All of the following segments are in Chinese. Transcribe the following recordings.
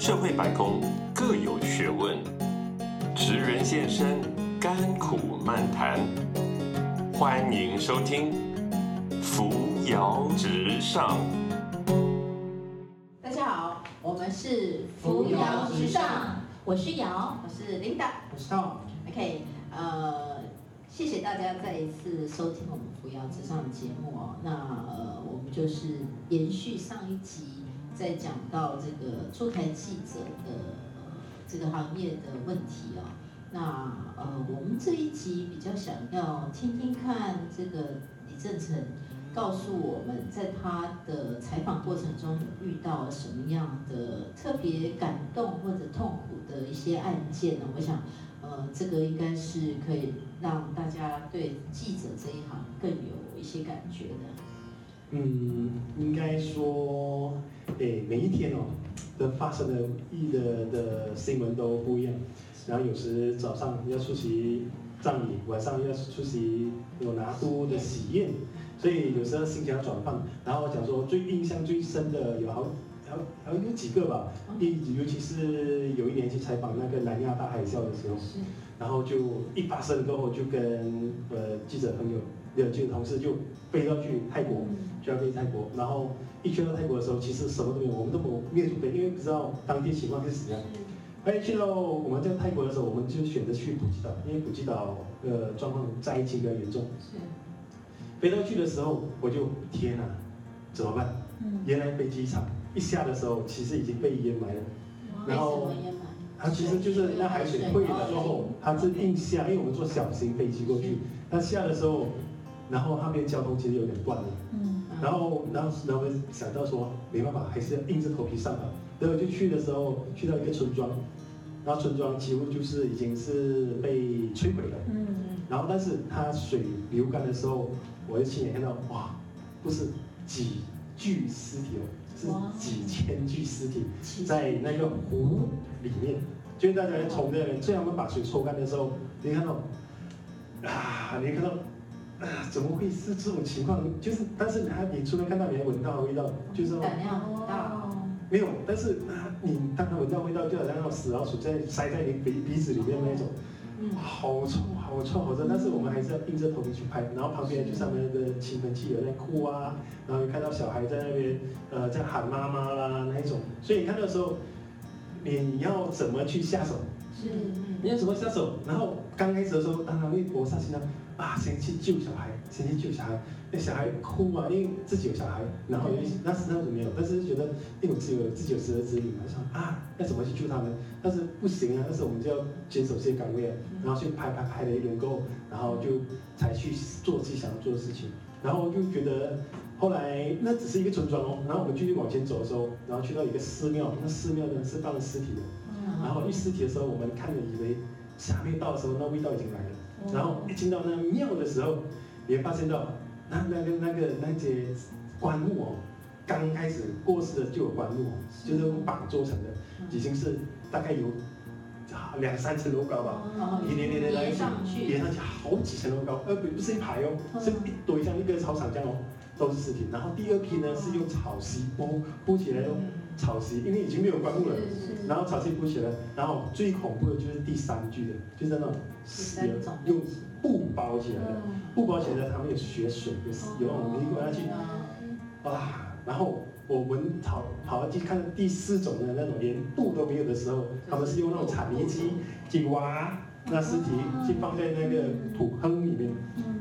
社会百工各有学问，职人现身，甘苦漫谈。欢迎收听《扶摇直上》。大家好，我们是扶摇直上，我是瑶，我是 Linda。我知道，OK，呃，谢谢大家再一次收听我们扶摇直上的节目哦。那呃，我们就是延续上一集，在讲到这个出台记者的这个行业的问题哦。那呃，我们这一集比较想要听听看这个李正成告诉我们，在他的采访过程中遇到什么样的特别感动或者痛苦的一些案件呢？我想，呃，这个应该是可以让大家对记者这一行更有一些感觉的。嗯，应该说，诶，每一天哦的发生的意的的新闻都不一样。然后有时早上要出席葬礼，晚上要出席有拿督的喜宴，所以有时候心情要转换。然后我讲说最印象最深的有好，还有有几个吧，一尤其是有一年去采访那个南亚大海啸的时候，然后就一发生过后就跟呃记者朋友。有记者同事就飞到去泰国，就要飞泰国，然后一去到泰国的时候，其实什么都没有，我们都没有没有准备，因为不知道当地情况是怎样。哎，去到我们在泰国的时候，我们就选择去普吉岛，因为普吉岛呃状况灾情比较严重。是，飞到去的时候，我就天哪，怎么办？嗯，原来飞机场一下的时候，其实已经被淹埋了。然后？它其实就是那海水退了之后，它是硬下，因为我们坐小型飞机过去，它下的时候，然后那边交通其实有点断了。嗯，然后，然后，然后想到说，没办法，还是要硬着头皮上吧。然后就去的时候，去到一个村庄，然后村庄几乎就是已经是被摧毁了。嗯，然后，但是它水流干的时候，我就亲眼看到，哇，不是几具尸体哦，是几千具尸体在那个湖里面。就是大家从那边，虽然我们把水抽干的时候，你看到，啊，你看到。啊，怎么会是这种情况？就是，但是他，你除了看到，你还闻到味道，就是说胆量很大。没有。但是啊，你当他闻到味道，就好像那种死老鼠在塞在你鼻鼻子里面那种，嗯，好臭，好臭，好臭。但是我们还是要硬着头皮去拍。然后旁边就上面的亲朋戚友在哭啊，然后你看到小孩在那边呃在喊妈妈啦那一种。所以你看到的时候，你要怎么去下手？是，你要怎么下手？然后刚开始的时候，当然会搏杀心呢，啊，先去救小孩，先去救小孩。那小孩哭啊，因为自己有小孩，然后那时那时没有，但是觉得因为自己有自己有十儿子女嘛，想啊，要怎么去救他们？但是不行啊，但是我们就要坚守这些岗位啊，然后去拍拍拍了一轮过后，然后就才去做自己想要做的事情，然后就觉得后来那只是一个村庄哦，然后我们继续往前走的时候，然后去到一个寺庙，那寺庙呢是放了尸体的。然后一尸体的时候，我们看着以为下面到的时候，那味道已经来了。然后一进到那庙的时候，你会发现到那那个那个那些棺木哦，刚开始过世的就有棺木哦，就是用绑做成的，已经是大概有啊两三层楼高吧，一连连的来连上去，连上去好几层楼高，呃不不是一排哦，是一堆像一个操场这样哦，都是尸体。然后第二批呢是用草席铺铺起来哦。草席，因为已经没有棺木了，然后草席铺起来，然后最恐怖的就是第三句的，就是那种有用布包起来的，布包起来的，他们有血水，有有那种泥下去，啊，然后我们跑跑去看第四种的那种连布都没有的时候，他们是用那种铲泥机去挖那尸体，去放在那个土坑里面，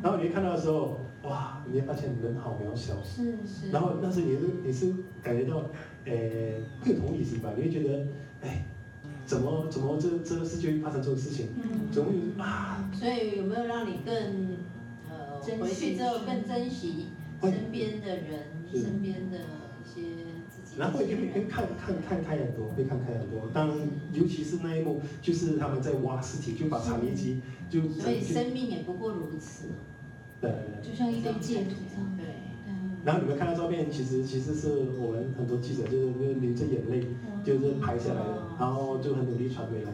然后你看到的时候。哇！你会发现人好渺小，是是。然后那时你是你是感觉到，呃，各同理心吧？你会觉得，哎，怎么怎么这这个世界会发生这种事情？嗯，怎么有啊？所以有没有让你更呃回去之后更珍惜身边的人、身边的一些自己？然后也会看看看开很多，会看开很多。当尤其是那一幕，就是他们在挖尸体，就把铲泥机就所以生命也不过如此。对，就像一堆净土这样。对，然后你们看到照片，其实其实是我们很多记者就是流着眼泪，就是拍下来的，然后就很努力传回来。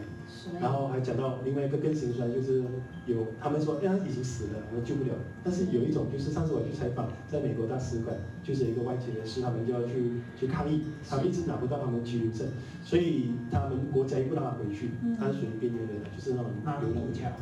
然后还讲到另外一个更心酸，就是有他们说，哎，他已经死了，我们救不了。但是有一种就是上次我去采访，在美国大使馆，就是一个外籍人士，他们就要去去抗议，他们一直拿不到他们居留证，所以他们国家也不让他回去，他是属于边缘人，就是那种流浪家。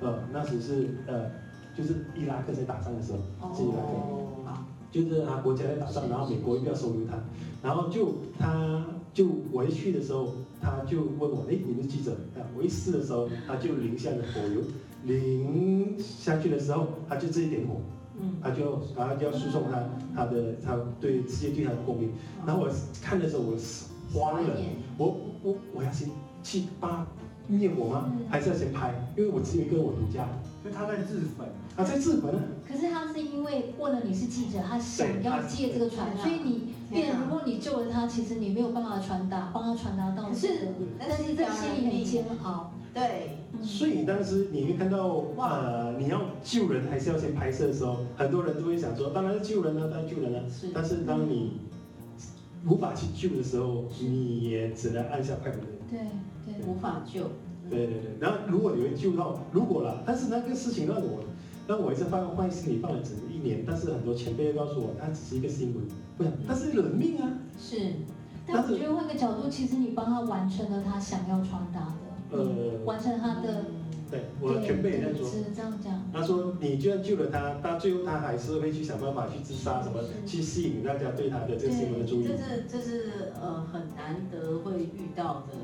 呃，那时是呃，就是伊拉克在打仗的时候，是伊拉克啊，就是他国家在打仗，然后美国又要收留他，然后就他就我一去的时候。他就问我，哎，你们记者？啊，我一试的时候，他就淋下了火油，淋下去的时候，他就自己点火，嗯，他就然后就要输送他他的他对世界对他的公民。然后我看的时候，我慌了，我我我要先去把灭火吗？还是要先拍？因为我只有一个我独家。所以他在自焚。他在自焚。可是他是因为问了你是记者，他想要借这个传，所以你。如果你救了他，其实你没有办法传达，帮他传达到。是，但是这心里很煎熬。对。所以当时你会看到，呃，你要救人还是要先拍摄的时候，很多人都会想说，当然是救人了，当然救人了。是。但是当你无法去救的时候，你也只能按下快门。对对，无法救。对对对。然后如果你会救到，如果啦，但是那个事情让我。让我一直放坏心里放了整一年，但是很多前辈告诉我，它只是一个新闻，不，它是人命啊。是，但我觉得换个角度，其实你帮他完成了他想要传达的，呃，完成他的。对，我的前辈在说，是这样讲。他说，你就算救了他，他最后他还是会去想办法去自杀，什么去吸引大家对他的这个新闻的注意。这是这是呃很难得会遇到的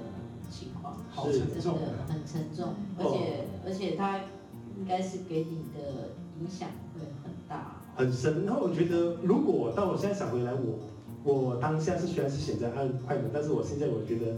情况，好沉重，很沉重，而且而且他。应该是给你的影响会很大，很深。然后我觉得，如果到我现在想回来，我我当下是虽然是选择按快门，但是我现在我觉得，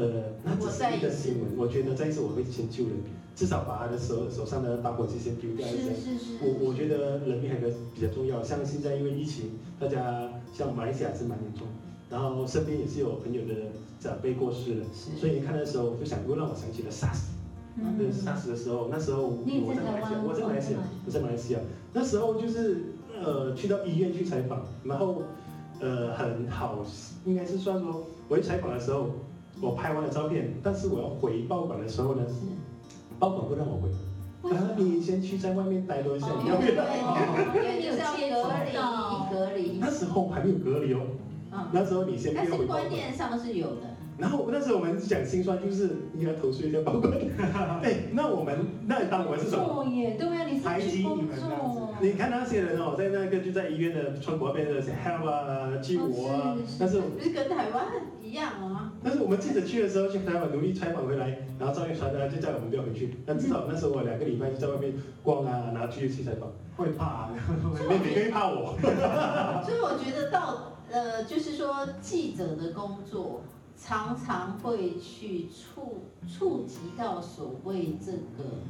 呃，那只是一个新闻。我觉得再一次我会先救人，至少把他的手手上的打火机先丢掉一下。是是是。我我觉得人命还是比较重要。像现在因为疫情，大家像马来西亚是蛮严重，然后身边也是有朋友的长辈过世了，所以看的时候就想又让我想起了 SARS。对，当时的时候，那时候我在马来西亚，我在马来西亚，我在马来西亚。那时候就是呃，去到医院去采访，然后呃很好，应该是算说，我去采访的时候，我拍完了照片，但是我要回报馆的时候呢，报馆不让我回。啊，你先去在外面待多一下，你要不要？因为你是要隔离，隔离。那时候还没有隔离哦。那时候你先不要回报。但是观念上是有的。然后那时候我们讲心酸，就是你要投诉一下报馆。哎，那我们那当我们是什么？对呀，你排挤你们这样子。你看那些人哦，在那个就在医院的窗口那边的写 help 啊，救我啊。但是不是跟台湾一样啊？但是我们记者去的时候去台湾努力采访回来，然后照片传回来就叫我们不要回去。但至少那时候我两个礼拜就在外面逛啊，拿去去采访。会怕，没没人怕我。所以我觉得到呃，就是说记者的工作。常常会去触触及到所谓这个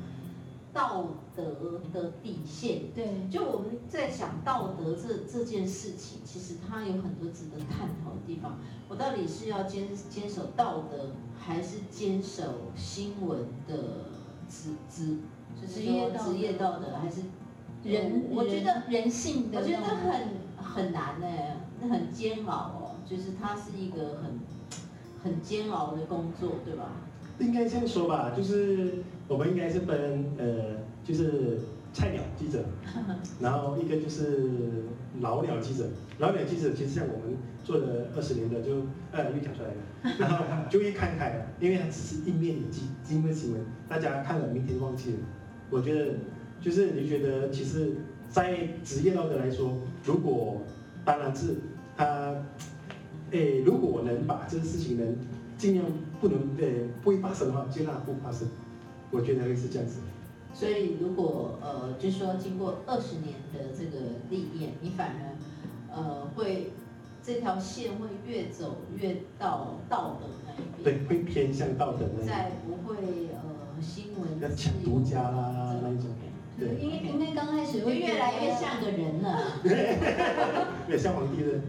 道德的底线。对，就我们在讲道德这这件事情，其实它有很多值得探讨的地方。我到底是要坚坚守道德，还是坚守新闻的职职，就是说职业道德，还是人？我觉得人性的，我觉得很很难呢，很煎熬哦。就是它是一个很。很煎熬的工作，对吧？应该这样说吧，就是我们应该是分呃，就是菜鸟记者，然后一个就是老鸟记者。老鸟记者其实像我们做了二十年的，就呃又讲出来了，然后就一看开了，因为它只是一面的记今天的新闻，大家看了明天忘记了。我觉得就是你觉得，其实，在职业道德来说，如果当然是他。诶，如果我能把这个事情能尽量不能诶不会发生的话，尽量不发生，我觉得会是这样子。所以如果呃，就说经过二十年的这个历练，你反而呃会这条线会越走越到道德那一边。对，会偏向道德那一边。再不会呃新闻要抢独家啦那一种。对，因为因为刚开始会越来越像个人了，越像皇帝了。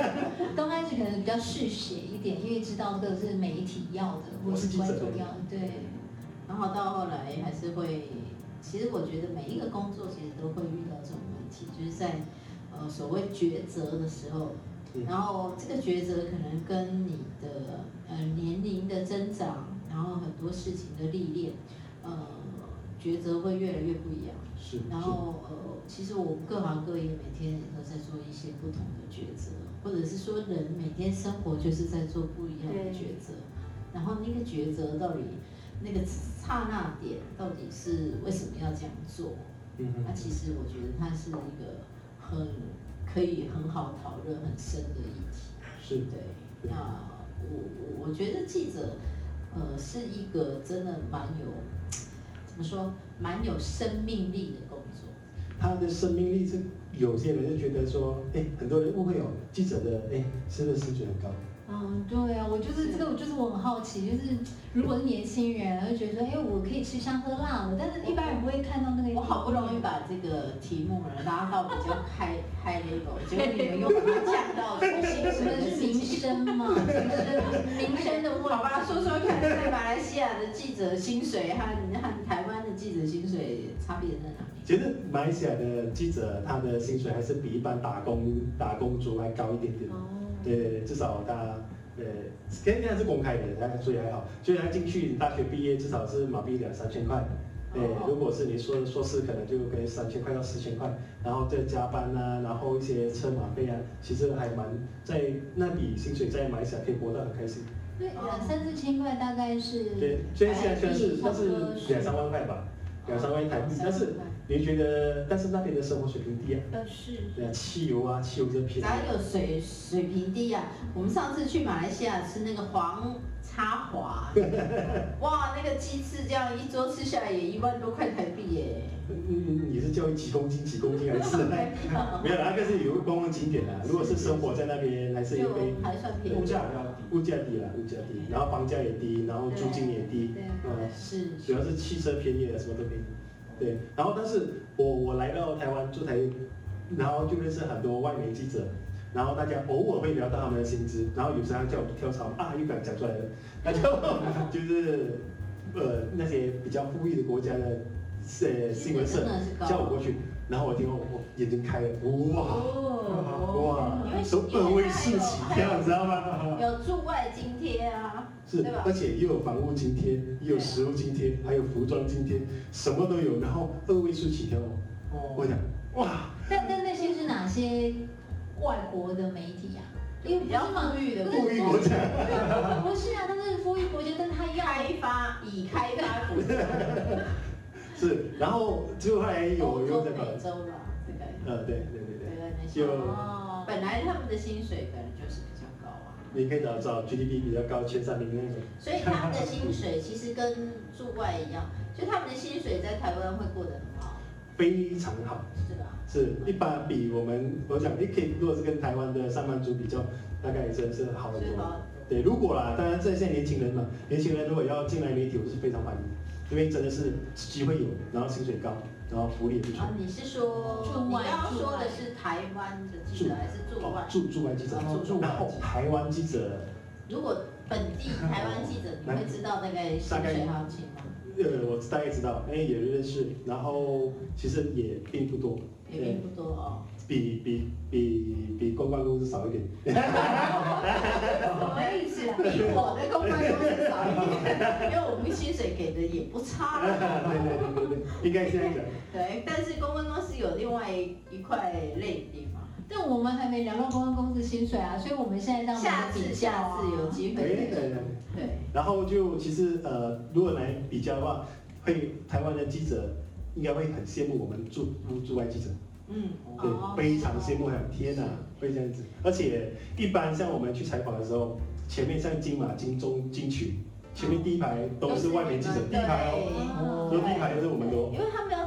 刚开始可能比较嗜血一点，因为知道这个是媒体要的，或是观众要的，对。然后到后来还是会，其实我觉得每一个工作其实都会遇到这种问题，就是在呃所谓抉择的时候，嗯然后这个抉择可能跟你的呃年龄的增长，然后很多事情的历练，呃抉择会越来越不一样。是，然后呃，其实我们各行各业每天也都在做一些不同的抉择，或者是说人每天生活就是在做不一样的抉择。然后那个抉择到底那个刹那点到底是为什么要这样做？嗯那其实我觉得它是一个很可以很好讨论很深的议题。是对，那我我我觉得记者，呃，是一个真的蛮有，怎么说，蛮有生命力的工作。他的生命力是有些人就觉得说，哎，很多人误会哦，记者的哎，是不是薪水很高？嗯，对啊，我就是这个，我就是我很好奇，就是如果是年轻人，会觉得说，哎，我可以吃香喝辣的，但是一般人不会看到那个。我好不容易把这个题目呢拉到比较开开 level，结果你们又把它降到说薪什么水的是民。生嘛？民生民生的问题。好吧，说说看，在马来西亚的记者薪水和和台记者薪水差别在哪里？其实马来西亚的记者他的薪水还是比一般打工打工族还高一点点。哦。对至少他呃，现在是公开的，他所以还好。所以他进去大学毕业至少是马币两三千块。对，如果是你说硕士，可能就可以三千块到四千块，然后再加班啊，然后一些车马费啊，其实还蛮在那笔薪水在马来西亚可以活得很开心。对，两三四千块大概是。对，所以现在虽然是算是两三万块吧，两三万台币，但是您觉得，但是那边的生活水平低啊，呃是。对啊，汽油啊，汽油这便宜。哪有水水平低啊？我们上次去马来西亚吃那个黄插华，哇，那个鸡翅这样一桌吃下来也一万多块台币耶。嗯嗯，你是叫几公斤几公斤还是？没有，那个是有观光景点的。如果是生活在那边，还是因为就还算便宜。物价比较低。物价低啦，物价低，然后房价也低，然后租金也低，对嗯，是主要是汽车便宜了，什么都便宜。对，然后但是我我来到台湾驻台，然后就认识很多外媒记者，然后大家偶尔会聊到他们的薪资，然后有时候叫我跳槽啊，又敢讲出来了，那就就是呃那些比较富裕的国家的呃新闻社叫我过去，然后我听后我 眼睛开了，哇哦。哇，都二位数起跳，你知道吗？有驻外津贴啊，是而且又有房屋津贴，又有食物津贴，还有服装津贴，什么都有，然后二位数起跳哦。我哦，讲哇，但但那些是哪些外国的媒体啊？因为比较富裕的富裕国家，不是啊，他是富裕国家，但他要开发。以开发国家，是，然后就后后来有有在搞，美洲啦，这个呃，对对对对，对对那些。有哦，本来他们的薪水可能就是比较高啊，你可以找找 GDP 比较高前三名那种，所以他们的薪水其实跟驻外一样，就他们的薪水在台湾会过得很好，非常好，是吧？是一般比我们我想，你可以如果是跟台湾的上班族比较，大概真的是好很多。对，如果啦，当然这些年轻人嘛，年轻人如果要进来媒体，我是非常欢迎，因为真的是机会有，然后薪水高，然后福利也不错啊，。你是说你驻外刚刚说的是台湾的记者还是驻外哦，？驻驻外记者哦，驻外然后台湾记者，如果本地台湾记者，你会知道大概薪水行情吗？呃，我大概知道，哎，也认识，然后其实也并不多，也并不多哦。比比比比公关公司少一点。什么意思啊？比我的公关公司少一点，因为我们薪水给的也不差对啦。对对对对，应该这样讲。对，但是公关公司有另外一块累的地方。但我们还没聊到公关公司薪水啊，所以我们现在让我下次们比下啊次有机对会对对。对，然后就其实呃，如果来比较的话，会台湾的记者应该会很羡慕我们驻驻外记者。嗯，对哦，非常羡慕，很天哪，会这样子。而且一般像我们去采访的时候，前面像金马、金钟、金曲，前面第一排都是外媒记者，第一排哦，哦。都第一排都是我们都因为他们要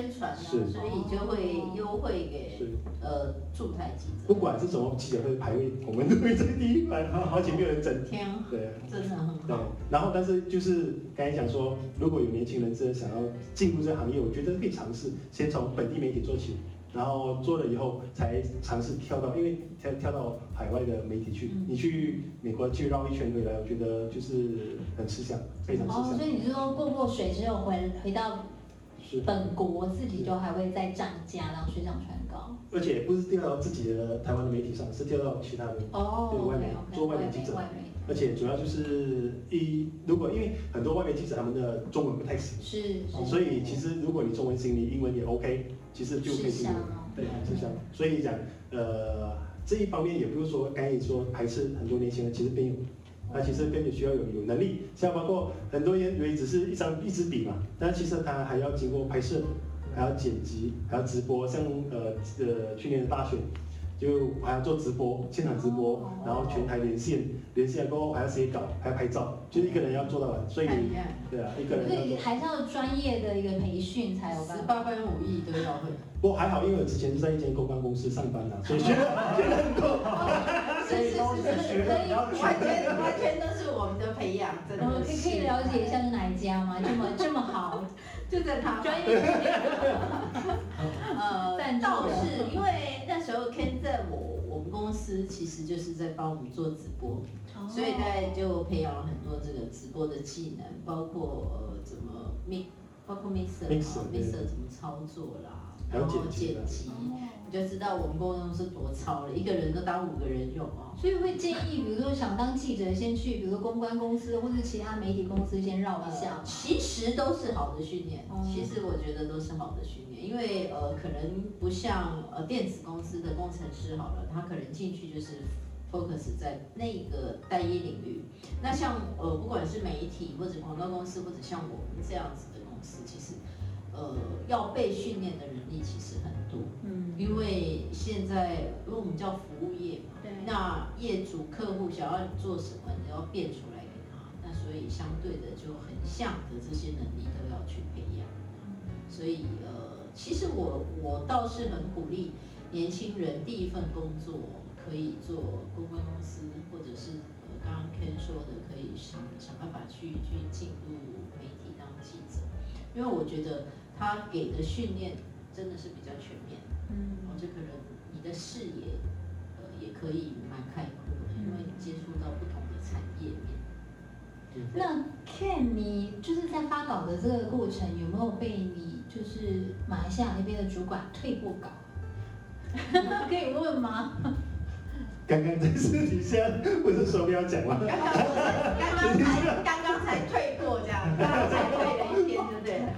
宣传啊，是所以就会优惠给是，呃驻台记者。不管是什么记者会排位，我们都会在第一排，而且没有人整。天啊，对真的很对。，然后但是就是刚才讲说，如果有年轻人真的想要进入这个行业，我觉得可以尝试，先从本地媒体做起。然后做了以后，才尝试跳到，因为跳跳到海外的媒体去。嗯你去美国去绕一圈回来，我觉得就是很吃香，非常吃哦，香所。以你是说过过水之后回回到是，本国自己就还会再涨价，让水涨船高。而且不是掉到自己的台湾的媒体上，是掉到其他的。哦对外媒做外媒记者而且主要就是一，如果因为很多外媒记者他们的中文不太行，是所以其实如果你中文行，你英文也 OK，其实就可以进入。对，是像，所以讲，呃，这一方面也不是说刚才你说排斥很多年轻人，其实并有，那其实更有需要有有能力，像包括很多人以为只是一张一支笔嘛，但其实它还要经过拍摄，还要剪辑，还要直播，像呃呃去年的大选。就还要做直播，现场直播，然后全台连线，连线过后还要写稿，还要拍照，就是一个人要做到完，所以对啊，一个人所以要做。还是要专业的一个培训才有办法。十八般武艺都要会。不过还好，因为我之前是在一间公关公司上班呐、所以学得学得很多。是是都是是是，学的完全完全都是我们的培养，真嗯，的可以可以了解一下是哪一家吗？这么这么好，就在他专业的 呃赞，助倒是因为那时候 Ken 在我我们公司其实就是在帮我们做直播，所以大概就培养了很多这个直播的技能，包括呃怎么 mix，包括 mixer 啊 Mixer，怎么操作啦，然后剪辑剪辑，你就知道我们公司多超了，一个人都当五个人用哦。所以会建议，比如说想当记者，先去比如说公关公司或者其他媒体公司先绕一下呃。其实都是好的训练哦，其实我觉得都是好的训练，因为呃可能不像呃电子公司的工程师好了，他可能进去就是 focus 在那个单一领域。那像呃不管是媒体或者广告公司或者像我们这样子的公司，其实呃要被训练的人力其实很多，嗯，因为现在因为我们叫服务业嘛。对，那业主、客户想要做什么，你要变出来给他。那所以相对的就很像的这些能力都要去培养。所以呃，其实我我倒是很鼓励年轻人第一份工作可以做公关公司，或者是呃刚刚 Ken 说的，可以想想办法去去进入媒体当记者，因为我觉得他给的训练真的是比较全面。嗯哦，这个人你的视野，呃，也可以蛮开阔的，因为你接触到不同的产业面。那 Ken，你就是在发稿的这个过程，有没有被你就是马来西亚那边的主管退过稿？可以问吗？刚刚在私底下不是说不要讲吗？刚刚刚刚才刚刚才退过这样，刚刚才退了一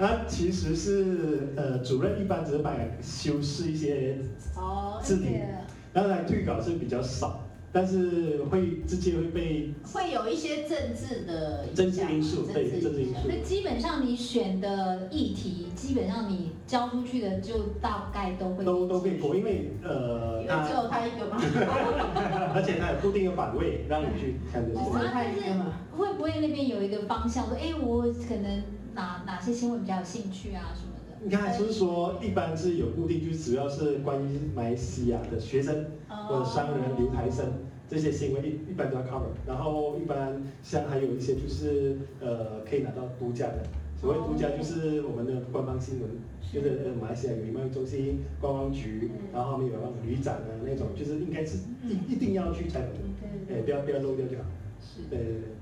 天，对不对？他其实是呃主任一般只是帮你修饰一些，哦，字体当然退稿是比较少，但是会直接会被会有一些政治的政治因素对政治因素所以基本上你选的议题，基本上你交出去的就大概都会都都可以过，因为呃因为只有他一个吗？而且他有固定的版位让你去看这只些。有他一个吗？会不会那边有一个方向说，哎，我可能哪哪些新闻比较有兴趣啊什么的？你看，就是说，一般是有固定，就主要是关于马来西亚的学生或者商人、留台生这些新闻，一一般都要 cover。然后一般像还有一些就是呃可以拿到独家的，所谓独家就是我们的官方新闻，就是呃马来西亚有贸易中心、观光局，然后后面有旅展啊那种，就是应该是一一定要去采访哎，不要不要漏掉就好。是。对对对。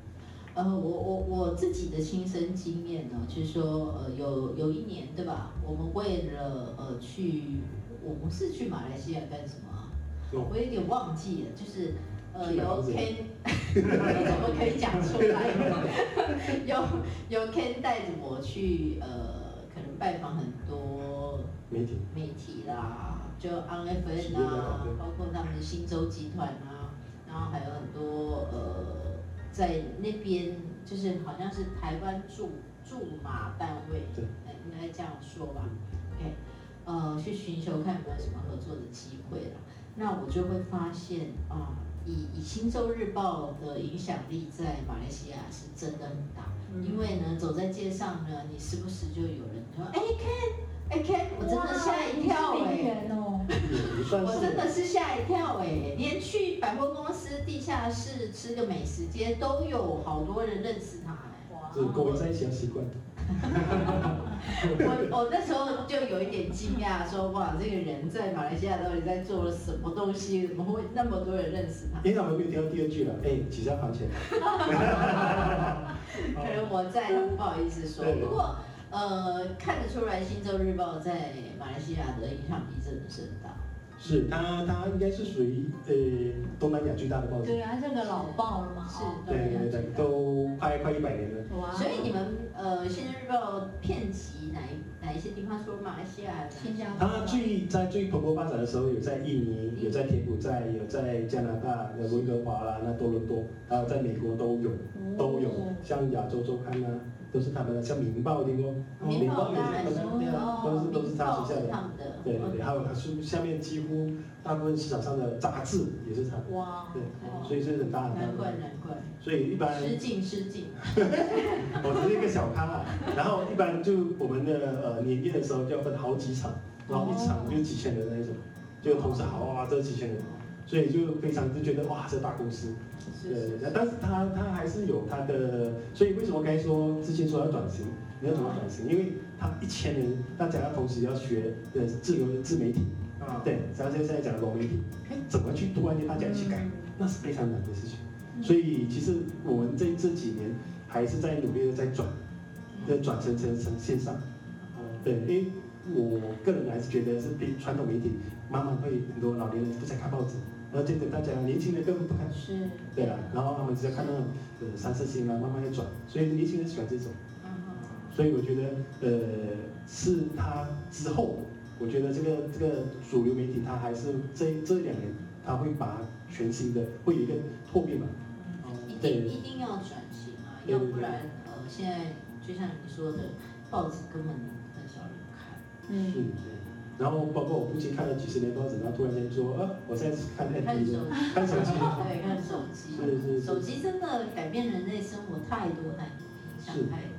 呃，我我我自己的亲身经验呢，就是说，呃，有有一年，对吧？我们为了呃去，我们是去马来西亚干什么我有点忘记了，就是呃由去买房子 Ken，你怎么可以讲出来？有有 Ken 带着我去呃，可能拜访很多媒体。媒体啦，就 On FN 企业代表啊，包括他们的新洲集团啊，然后还有很多呃，在那边就是好像是台湾驻驻马单位，对呃应该这样说吧，OK，呃，去寻求看有没有什么合作的机会啦。那我就会发现啊，以以新洲日报的影响力在马来西亚是真的很大。因为呢，走在街上呢，你时不时就有人说，哎，Ken，哎，Ken，我真的吓一跳哎、我真的是吓一跳哎、连去百货公司地下室吃个美食街都有好多人认识他哎、哇就是跟我在一起要习惯。我 我那时候就有一点惊讶，说哇，这个人在马来西亚到底在做了什么东西？怎么会那么多人认识他？因为他们没有听到第二句了，哎，几下还钱。可能我在，不好意思说。不过，呃，看得出来《新洲日报》在马来西亚的影响力真的是很大。是它，它应该是属于呃东南亚最大的报纸。对啊，这个老报了嘛，是哦对对对，都快快一百年了。哇，所以你们呃，《新洲日报》遍及哪一哪一些地方？除了马来西亚，新加坡它最在最蓬勃发展的时候，有在印尼，有在柬埔寨，有在加拿大，有温哥华啦，那多伦多，还有在美国都有，都有。像亚洲周刊啊，都是他们的，像《明报》听过？明报也是是他们的，对啊，都是都是他旗下的。对对对，还有他书下面几乎大部分市场上的杂志也是他们，哇，对哦所以是很大很大难怪的。难怪，所以一般失敬失敬。我 只是一个小咖啊，然后一般就我们的呃年夜的时候就要分好几场，然后一场就几千人那一种，就同时好哇这几千人，所以就非常就觉得哇这大公司，对，那但是他他还是有他的，所以为什么该说之前说要转型，你要怎么转型？因为他一千人，大家要同时要学呃自由自媒体，啊，对，然后现在讲的融媒体，哎，怎么去突然间大家一起改，那是非常难的事情。所以其实我们这这几年还是在努力的在转，在转成成成线上。对，因为我个人还是觉得是比传统媒体慢慢会很多老年人不再看报纸，然后接着大家年轻人根本不看。是。对啊，然后他们只要看到呃三四星啊，慢慢的转，所以年轻人喜欢这种。嗯所以我觉得呃是他之后，我觉得这个这个主流媒体它还是这这两年它会把全新的会有一个拓变吧。一对定一定要转型啊，要不然呃，现在就像你说的，报纸根本很少人看。是，嗯，对。然后包括我父亲看了几十年报纸，然后突然间说，啊，我现在是看手的，机，看手机。对，看手机。是是是手机真的改变人类生活太多太多，影响太多。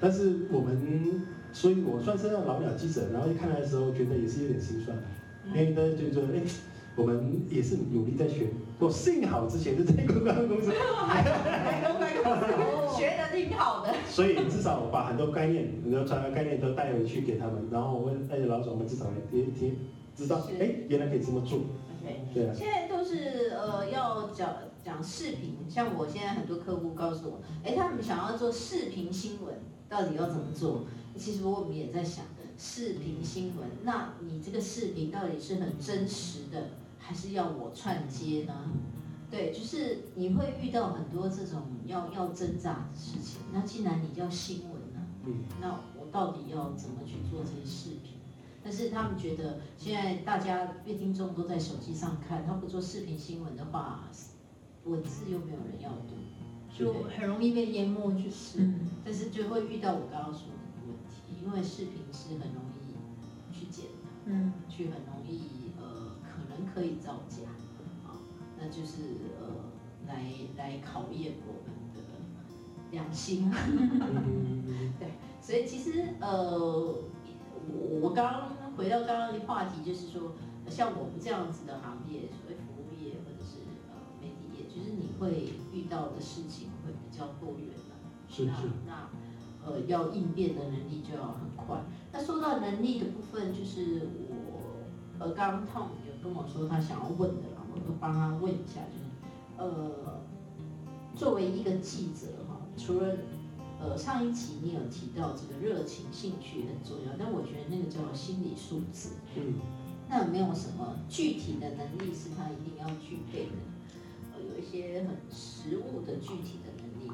但是我们，所以我算是那老鸟记者，然后一看来的时候，觉得也是有点心酸，因为大家就说，哎，我们也是努力在学。我幸好之前是在公关公司，学的挺好的。所以至少我把很多概念，很多传统概念都带回去给他们，然后我问，哎，老总，我们至少也听知道，是。哎，原来可以这么做，OK，对啊，现在都是呃要讲讲视频，像我现在很多客户告诉我，哎，他们想要做视频新闻，到底要怎么做？其实我们也在想，视频新闻，那你这个视频到底是很真实的，还是要我串接呢？对，就是你会遇到很多这种要要挣扎的事情。那既然你叫新闻呢，嗯，那我到底要怎么去做这些视频？但是他们觉得现在大家乐听众都在手机上看，他不做视频新闻的话，文字又没有人要读，就很容易被淹没，就是，嗯但是就会遇到我刚刚说的问题，因为视频是很容易去剪的，嗯，去很容易呃可以造假，啊，那就是呃来来考验我们的良心。对所以其实呃，我我刚刚回到刚刚的话题，就是说，像我们这样子的行业，所谓服务业或者是呃媒体业，就是你会遇到的事情会比较多元了。那是是，那呃要应变的能力就要很快。那说到能力的部分，就是我呃刚刚 Tom 有跟我说他想要问的啦，我就帮他问一下，就是呃作为一个记者哈，除了呃，上一期你有提到这个热情、兴趣很重要，但我觉得那个叫心理素质。嗯。那有没有什么具体的能力是他一定要具备的？呃，有一些很实物的具体的能力，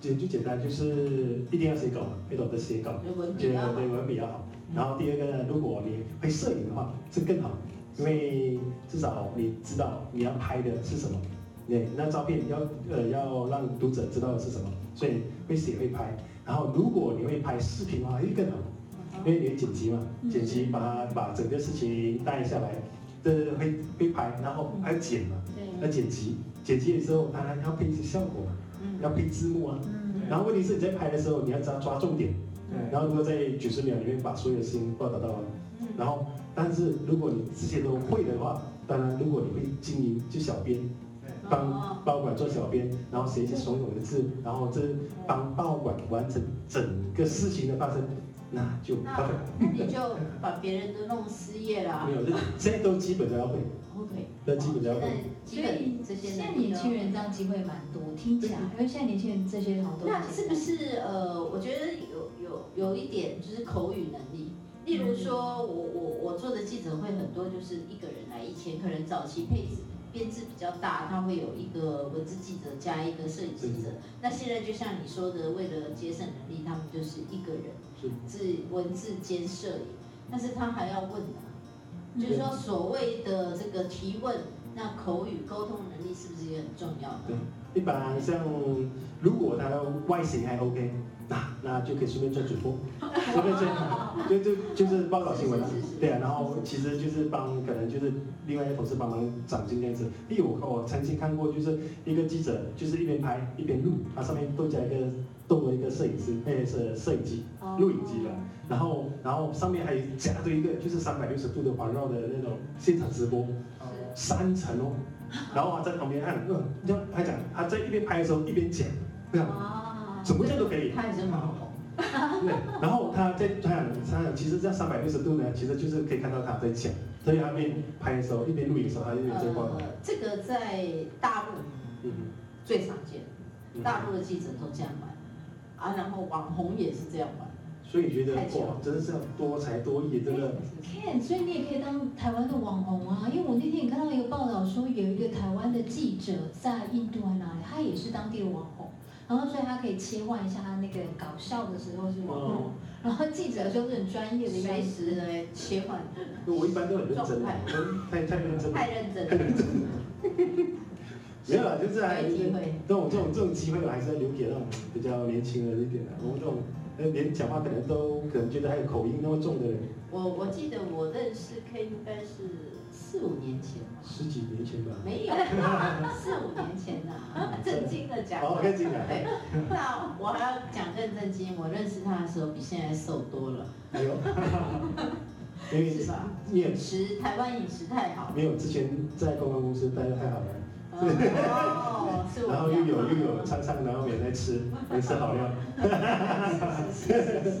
简就简单就是一定要写稿嘛，会懂得写稿，就文笔对要好。对文笔要好。然后第二个呢，如果你会摄影的话，是更好，因为至少你知道你要拍的是什么，对，那照片要呃要让读者知道的是什么，所以会写会拍。然后如果你会拍视频的话，会更好，因为你会剪辑嘛，剪辑把它把整个事情带下来，这会会拍，然后还要剪嘛，要对，剪辑，剪辑的时候当然要配一些效果嘛，嗯。要配字幕啊。嗯，然后问题是你在拍的时候，你要抓抓重点，对，然后如果在九十秒里面把所有的事情报道到完，嗯。然后但是如果你这些都会的话，当然如果你会经营，就小编帮报馆做小编，然后写一些怂恿的字，然后这帮报馆完成整个事情的发生，那就那 perfect。那你就把别人都弄失业了啊没有，这现在都基本都要会，，OK，那基本都要现在会。基本这些现在年轻人这样机会蛮多，听起来，因为现在年轻人这些好像都那是不是呃，我觉得有有有一点就是口语能力，例如说我我我做的记者会很多就是一个人来，以前可能早期配置编制比较大，他会有一个文字记者加一个摄影记者，那现在就像你说的，为了节省人力，他们就是一个人是。字文字兼摄影，但是他还要问啊，嗯就是说所谓的这个提问，那口语沟通能力是不是也很重要呢？对，一般像如果他的外形还 OK，那那就可以顺便做主播，顺便做就就就是报道新闻对啊，然后其实就是帮可能就是另外一个同事帮忙长进这样子。例如我我曾经看过，就是一个记者就是一边拍一边录，他上面都加一个动了一个摄影师，那是摄影机。哦。录影机的，然后然后上面还加着一个就是三百六十度的环绕的那种现场直播，三层哦，然后他在旁边按，嗯，就他讲他在一边拍的时候一边讲，这样，啊什么叫都可以，他也是蛮红。对，然后他在他讲他讲其实这样三百六十度呢，其实就是可以看到他在讲，所以他一边拍的时候一边录影的时候，他一边在报道，呃，这个在大陆嗯。最常见，嗯，大陆的记者都这样玩，啊，然后网红也是这样玩。所以觉得哇，真的是要多才多艺，真的，Ken，所以你也可以当台湾的网红啊，因为我那天也看到一个报道说，有一个台湾的记者在印度还哪里，他也是当地的网红，然后所以他可以切换一下他那个搞笑的时候是网然后记者就是很专业的样随子。时来切换，我一般都很认真太太认真。太认真了。没有啦，就是还是给机会这种这种这种机会，我还是要留给那种比较年轻人一点的。我们这种呃连讲话可能都可能觉得还有口音那么重的人，我我记得我认识 K 应该是四五年前吧，十几年前吧。没有，四五年前呐、正经的讲。好，跟你讲，对，那我还要讲更正经，我认识他的时候比现在瘦多了，哎呦，因为是吧？饮食，台湾饮食太好。没有之前在公关公司待的太好了，哦，然后又有又有餐餐然后每天在吃，没吃好料。是是是是是。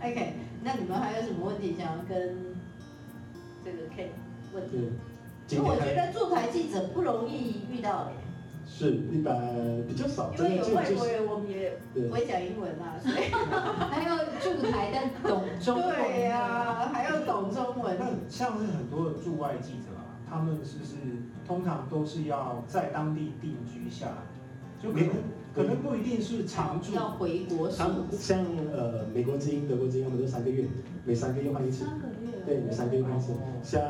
OK，那你们还有什么问题想要跟这个 K 问题？对，因为我觉得驻台记者不容易遇到的，是一般比较少，因为有外国人，我们也对不会讲英文啊，所以 还要驻台但懂中文。对呀、还要懂中文。那像是很多的驻外记者啊，他们是不是通常都是要在当地定居下来，就可能可能不一定是常住，要回国他们数像呃美国之音、德国之音，他们都三个月，每三个月换一次。三个月。对，每三个月换一次。像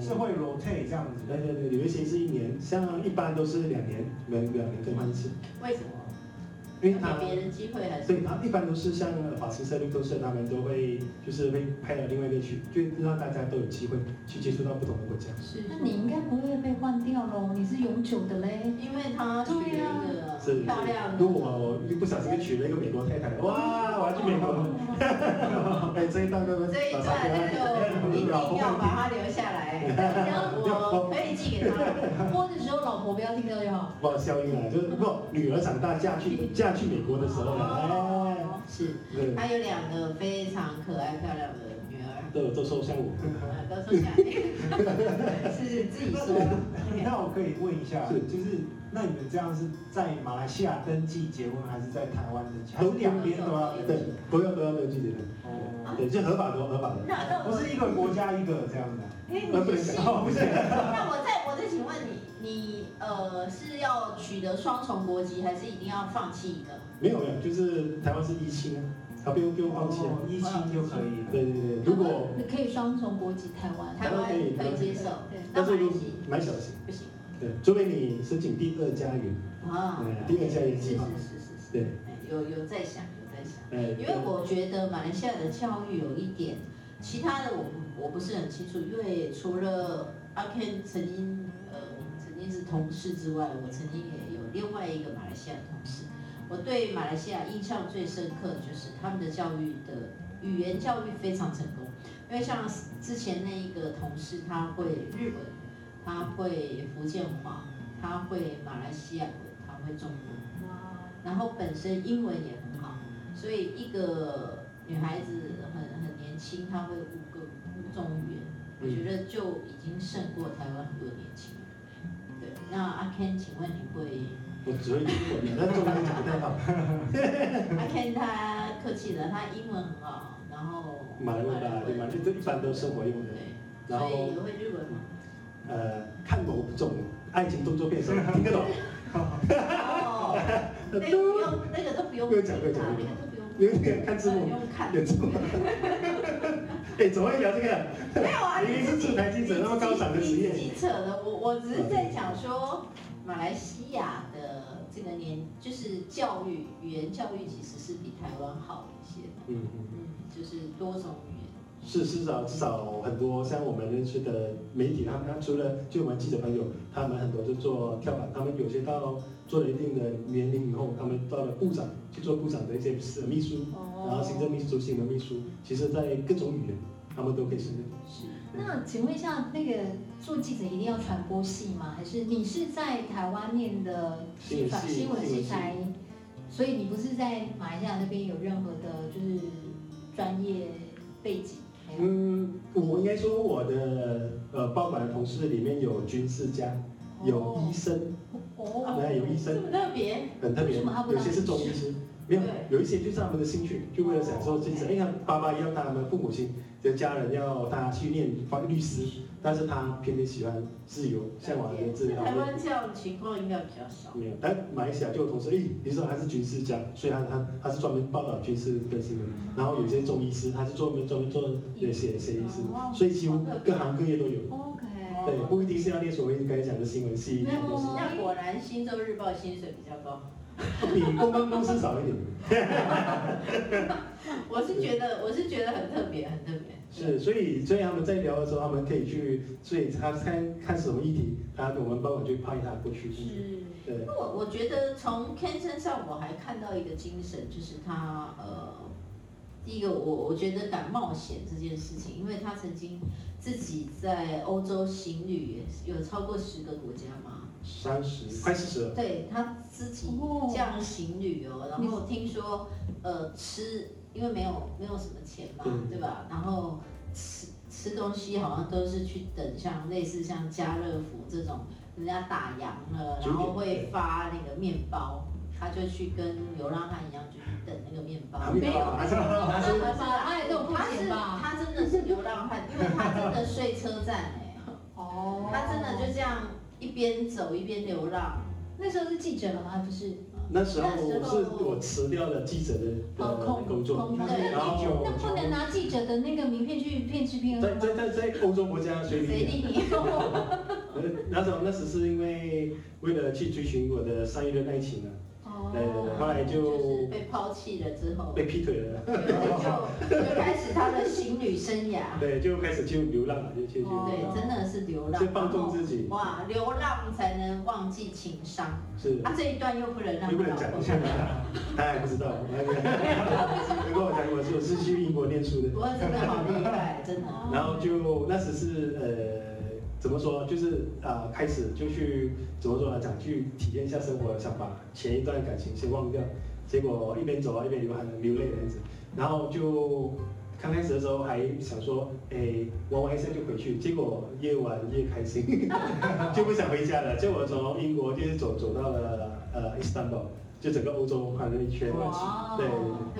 是会 rotate 这样子。对对对，有一些是一年，像一般都是两年，每两年更换一次，为什么？因为他别人机会还是？对他一般都是像法新社、绿豆社，他们都会就是会派到另外一个去，就让大家都有机会去接触到不同的国家。是那你应该不会被换掉喽，你是永久的嘞。因为他娶了一是个漂亮的，如果我不小心娶了一个美国太太，哇，我要去美国，哎，这一段都这一段就一定要把他留下来，我可以寄给他。播的时候老婆不要听到就好。不好效应啊，就是不女儿长大嫁去 嫁去美国的时候了，哎，是，对，他有两个非常可爱漂亮的女儿，都有都说像我，呃都说像你，是是自己说。那我可以问一下，就是那你们这样是在马来西亚登记结婚，还是在台湾登记？还是两边都要登对记？，都要都要登记结婚，哦，对，就合法的合法的，那那不是一个国家一个这样的。哎，呃不能你是讲，不是，那我再我再请问你，你呃是要取得双重国籍，还是一定要放弃一个？没有没有，就是台湾是一亲啊，他不用不用放弃啊，哦，一亲就可以。对对对，如果你可以双重国籍，台湾。台湾可以接受，对。但是如那马来西蛮小型，不行对，除非你申请第二家园，啊。对第二家园是计划，是是是是，对，哎有有在想有在想。哎，因为我觉得马来西亚的教育有一点，其他的我我不是很清楚，因为除了阿 Ken 曾经呃我们曾经是同事之外，我曾经也有另外一个马来西亚的同事。我对马来西亚印象最深刻的就是他们的教育的语言教育非常成功，因为像之前那一个同事，他会日文，他会福建话，他会马来西亚文，他会中文。然后本身英文也很好，所以一个女孩子很很年轻，她会五个五种语言，我觉得就已经胜过台湾很多年轻人。对，那阿 Ken，请问你会？我只会英文，那中文讲不太好。阿 Ken 他客气了，他英文很好，然后马来文吧，对嘛？就一般都生活用的。对，然后所以也会日文吗？呃，看某种爱情动作片的时候听得懂。哦，那个不用，那个都不用不用讲不用讲那个都不用。因为那个看字幕不用看。有字幕。哎，怎么会聊这个？没有啊，明明是自台记者那么高尚的职业。你自己扯的，我我只是在讲说，马来西亚的这个年，就是教育语言教育其实是比台湾好一些。嗯嗯嗯，就是多种。是，至少至少很多像我们认识的媒体，他们他除了就我们记者朋友，他们很多就做跳板，他们有些到做了一定的年龄以后，他们到了部长去做部长的一些秘书，然后行政秘书、新闻秘书，其实在各种语言他们都可以胜任。是。那请问一下，那个做记者一定要传播系吗？还是你是在台湾念的新闻系新闻新闻系系才？所以你不是在马来西亚那边有任何的就是专业背景？嗯，我应该说我的呃报馆的同事里面有军事家，有医生，哦，对，有医这生，很特别。很特别，有些是中医师，没有，有一些就是他们的兴趣，就为了享受精神。哦哎呀，爸爸要他们父母亲的家人要他去念法律师，但是他偏偏喜欢自由，向往的自由。台湾这样的情况应该比较少。没有，但马来西亚就有同事，哎，你说他是军事家，所以他他他是专门报道军事跟新闻。然后有些中医师，他是专门专门做写写写医师，所以几乎各行各业都有。OK，对，不一定是要念所谓刚才讲的新闻系，那果然《新洲日报》薪水比较高。比公关公司少一点。我是觉得，我是觉得很特别，很特别。是，所以所以他们在聊的时候，他们可以去，所以他看看什么议题，他我们帮忙去拍他过去。是。对，那我我觉得从 Ken 身上，我还看到一个精神，就是他呃，第一个我我觉得敢冒险这件事情，因为他曾经自己在欧洲行旅，有超过十个国家嘛。三十快四十了。对他自己哦这样行旅哦，然后听说呃吃，因为没有没有什么钱嘛，嗯对吧？然后吃吃东西好像都是去等像类似像家乐福这种，人家打烊了，然后会发那个面包，他就去跟流浪汉一样，就去等那个面包。没有，他是他是他是他也付他是钱吧？他真的是流浪汉，因为他真的睡车站哎、哦，他真的就这样一边走一边流浪。那时候是记者了吗？还不是？那时候我是我辞掉了记者的的哦空工作，对然后那不能拿记者的那个名片去骗吃骗喝在吗？在在在欧洲国家随谁便。理你？呃那时候那时是因为为了去追寻我的上一段爱情啊，哦对对对，后来就被抛弃了之后，被劈腿了，就就开始他的行旅生涯。对，就开始就流浪了，就对，浪，真的是流浪，就放纵自己，哇，流浪才能忘记情伤。是。啊，这一段又不能让又不能讲，他还不知道。如果我讲我是我是去英国念书的，我真的好厉害，真的。然后就那时是呃怎么说，就是啊、开始就去怎么说呢，讲去体验一下生活，想把前一段感情先忘掉。结果一边走啊一边流汗流泪的样子，然后就刚开始的时候还想说，哎，玩完一下就回去，结果越玩越开心，就不想回家了。结果从英国就是走走到了呃伊斯坦堡，就整个欧洲环了一圈，哇对，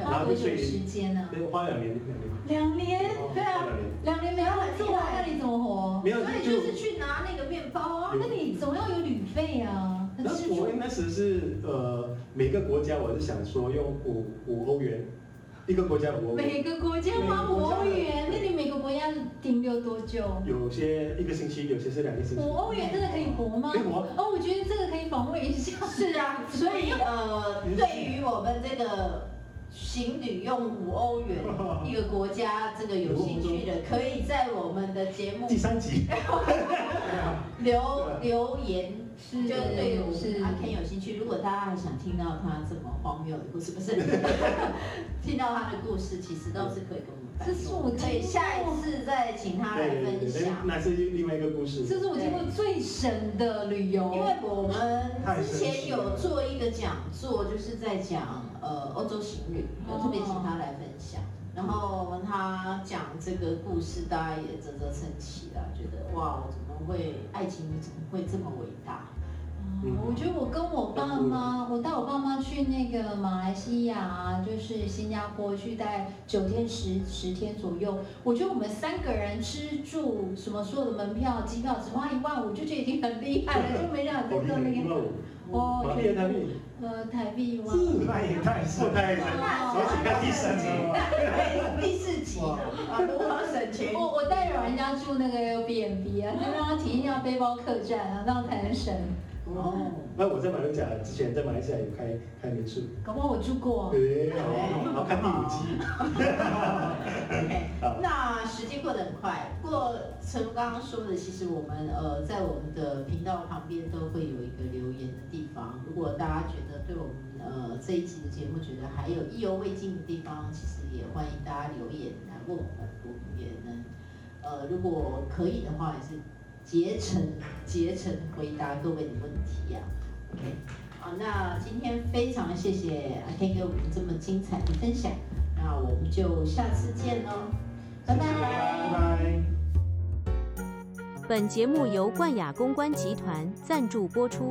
然后就去，时间呢？对，花两年两年，两年，对啊，两年没工作，那你怎么活？没有所以就是去拿那个面包啊。那你总要有旅费啊，很那。我那时是呃每个国家我是想说用五五欧元，一个国家五欧元，每个国家花五欧元，那你每个国家停留多久？有些一个星期，有些是两个星期五。欧元真的可以活吗？可以活哦，我觉得这个可以访问一下。是啊，所以呃，对于我们这个行旅用五欧元一个国家这个有兴趣的，可以在我们的节目第三集，留留言，是就对是阿 Ken 有兴趣。如果大家还想听到他这么荒谬的故事，不是 听到他的故事，其实都是可以跟我们反这是我映。可以下一次再请他来分享。那是另外一个故事。这是我听过最神的旅游。因为我们之前有做一个讲座，就是在讲呃欧洲行旅，有特别请他来分享。然后他讲这个故事，大家也啧啧称奇啦，觉得哇，怎么会爱情怎么会这么伟大？嗯我觉得我跟我爸妈，我带我爸妈去那个马来西亚啊，就是新加坡去大概九天十十天左右。我觉得我们三个人吃住什么所有的门票、机票只花一万五，就觉得已经很厉害了，就没想到好厉害，在那个一万五，哦马币台币，呃台币吗？那也太是太哦而且看第三集，对，第四集啊，如何省钱？我我带老人家住那个 Airbnb 啊，就让他体验一下背包客栈啊，这样才能省。哦，那我在马六甲之前在马来西亚有开开民宿，搞不好我住过。对，然后看第五集 那时间过得很快。不过，陈刚刚说的，其实我们呃在我们的频道旁边都会有一个留言的地方。如果大家觉得对我们呃这一集的节目觉得还有意犹未尽的地方，其实也欢迎大家留言来问我们，我们也能呃如果可以的话，也是竭诚竭诚回答各位的问题呀、OK，好，那今天非常谢谢阿 K 给我们这么精彩的分享，那我们就下次见喽，拜拜。拜拜。本节目由冠雅公关集团赞助播出。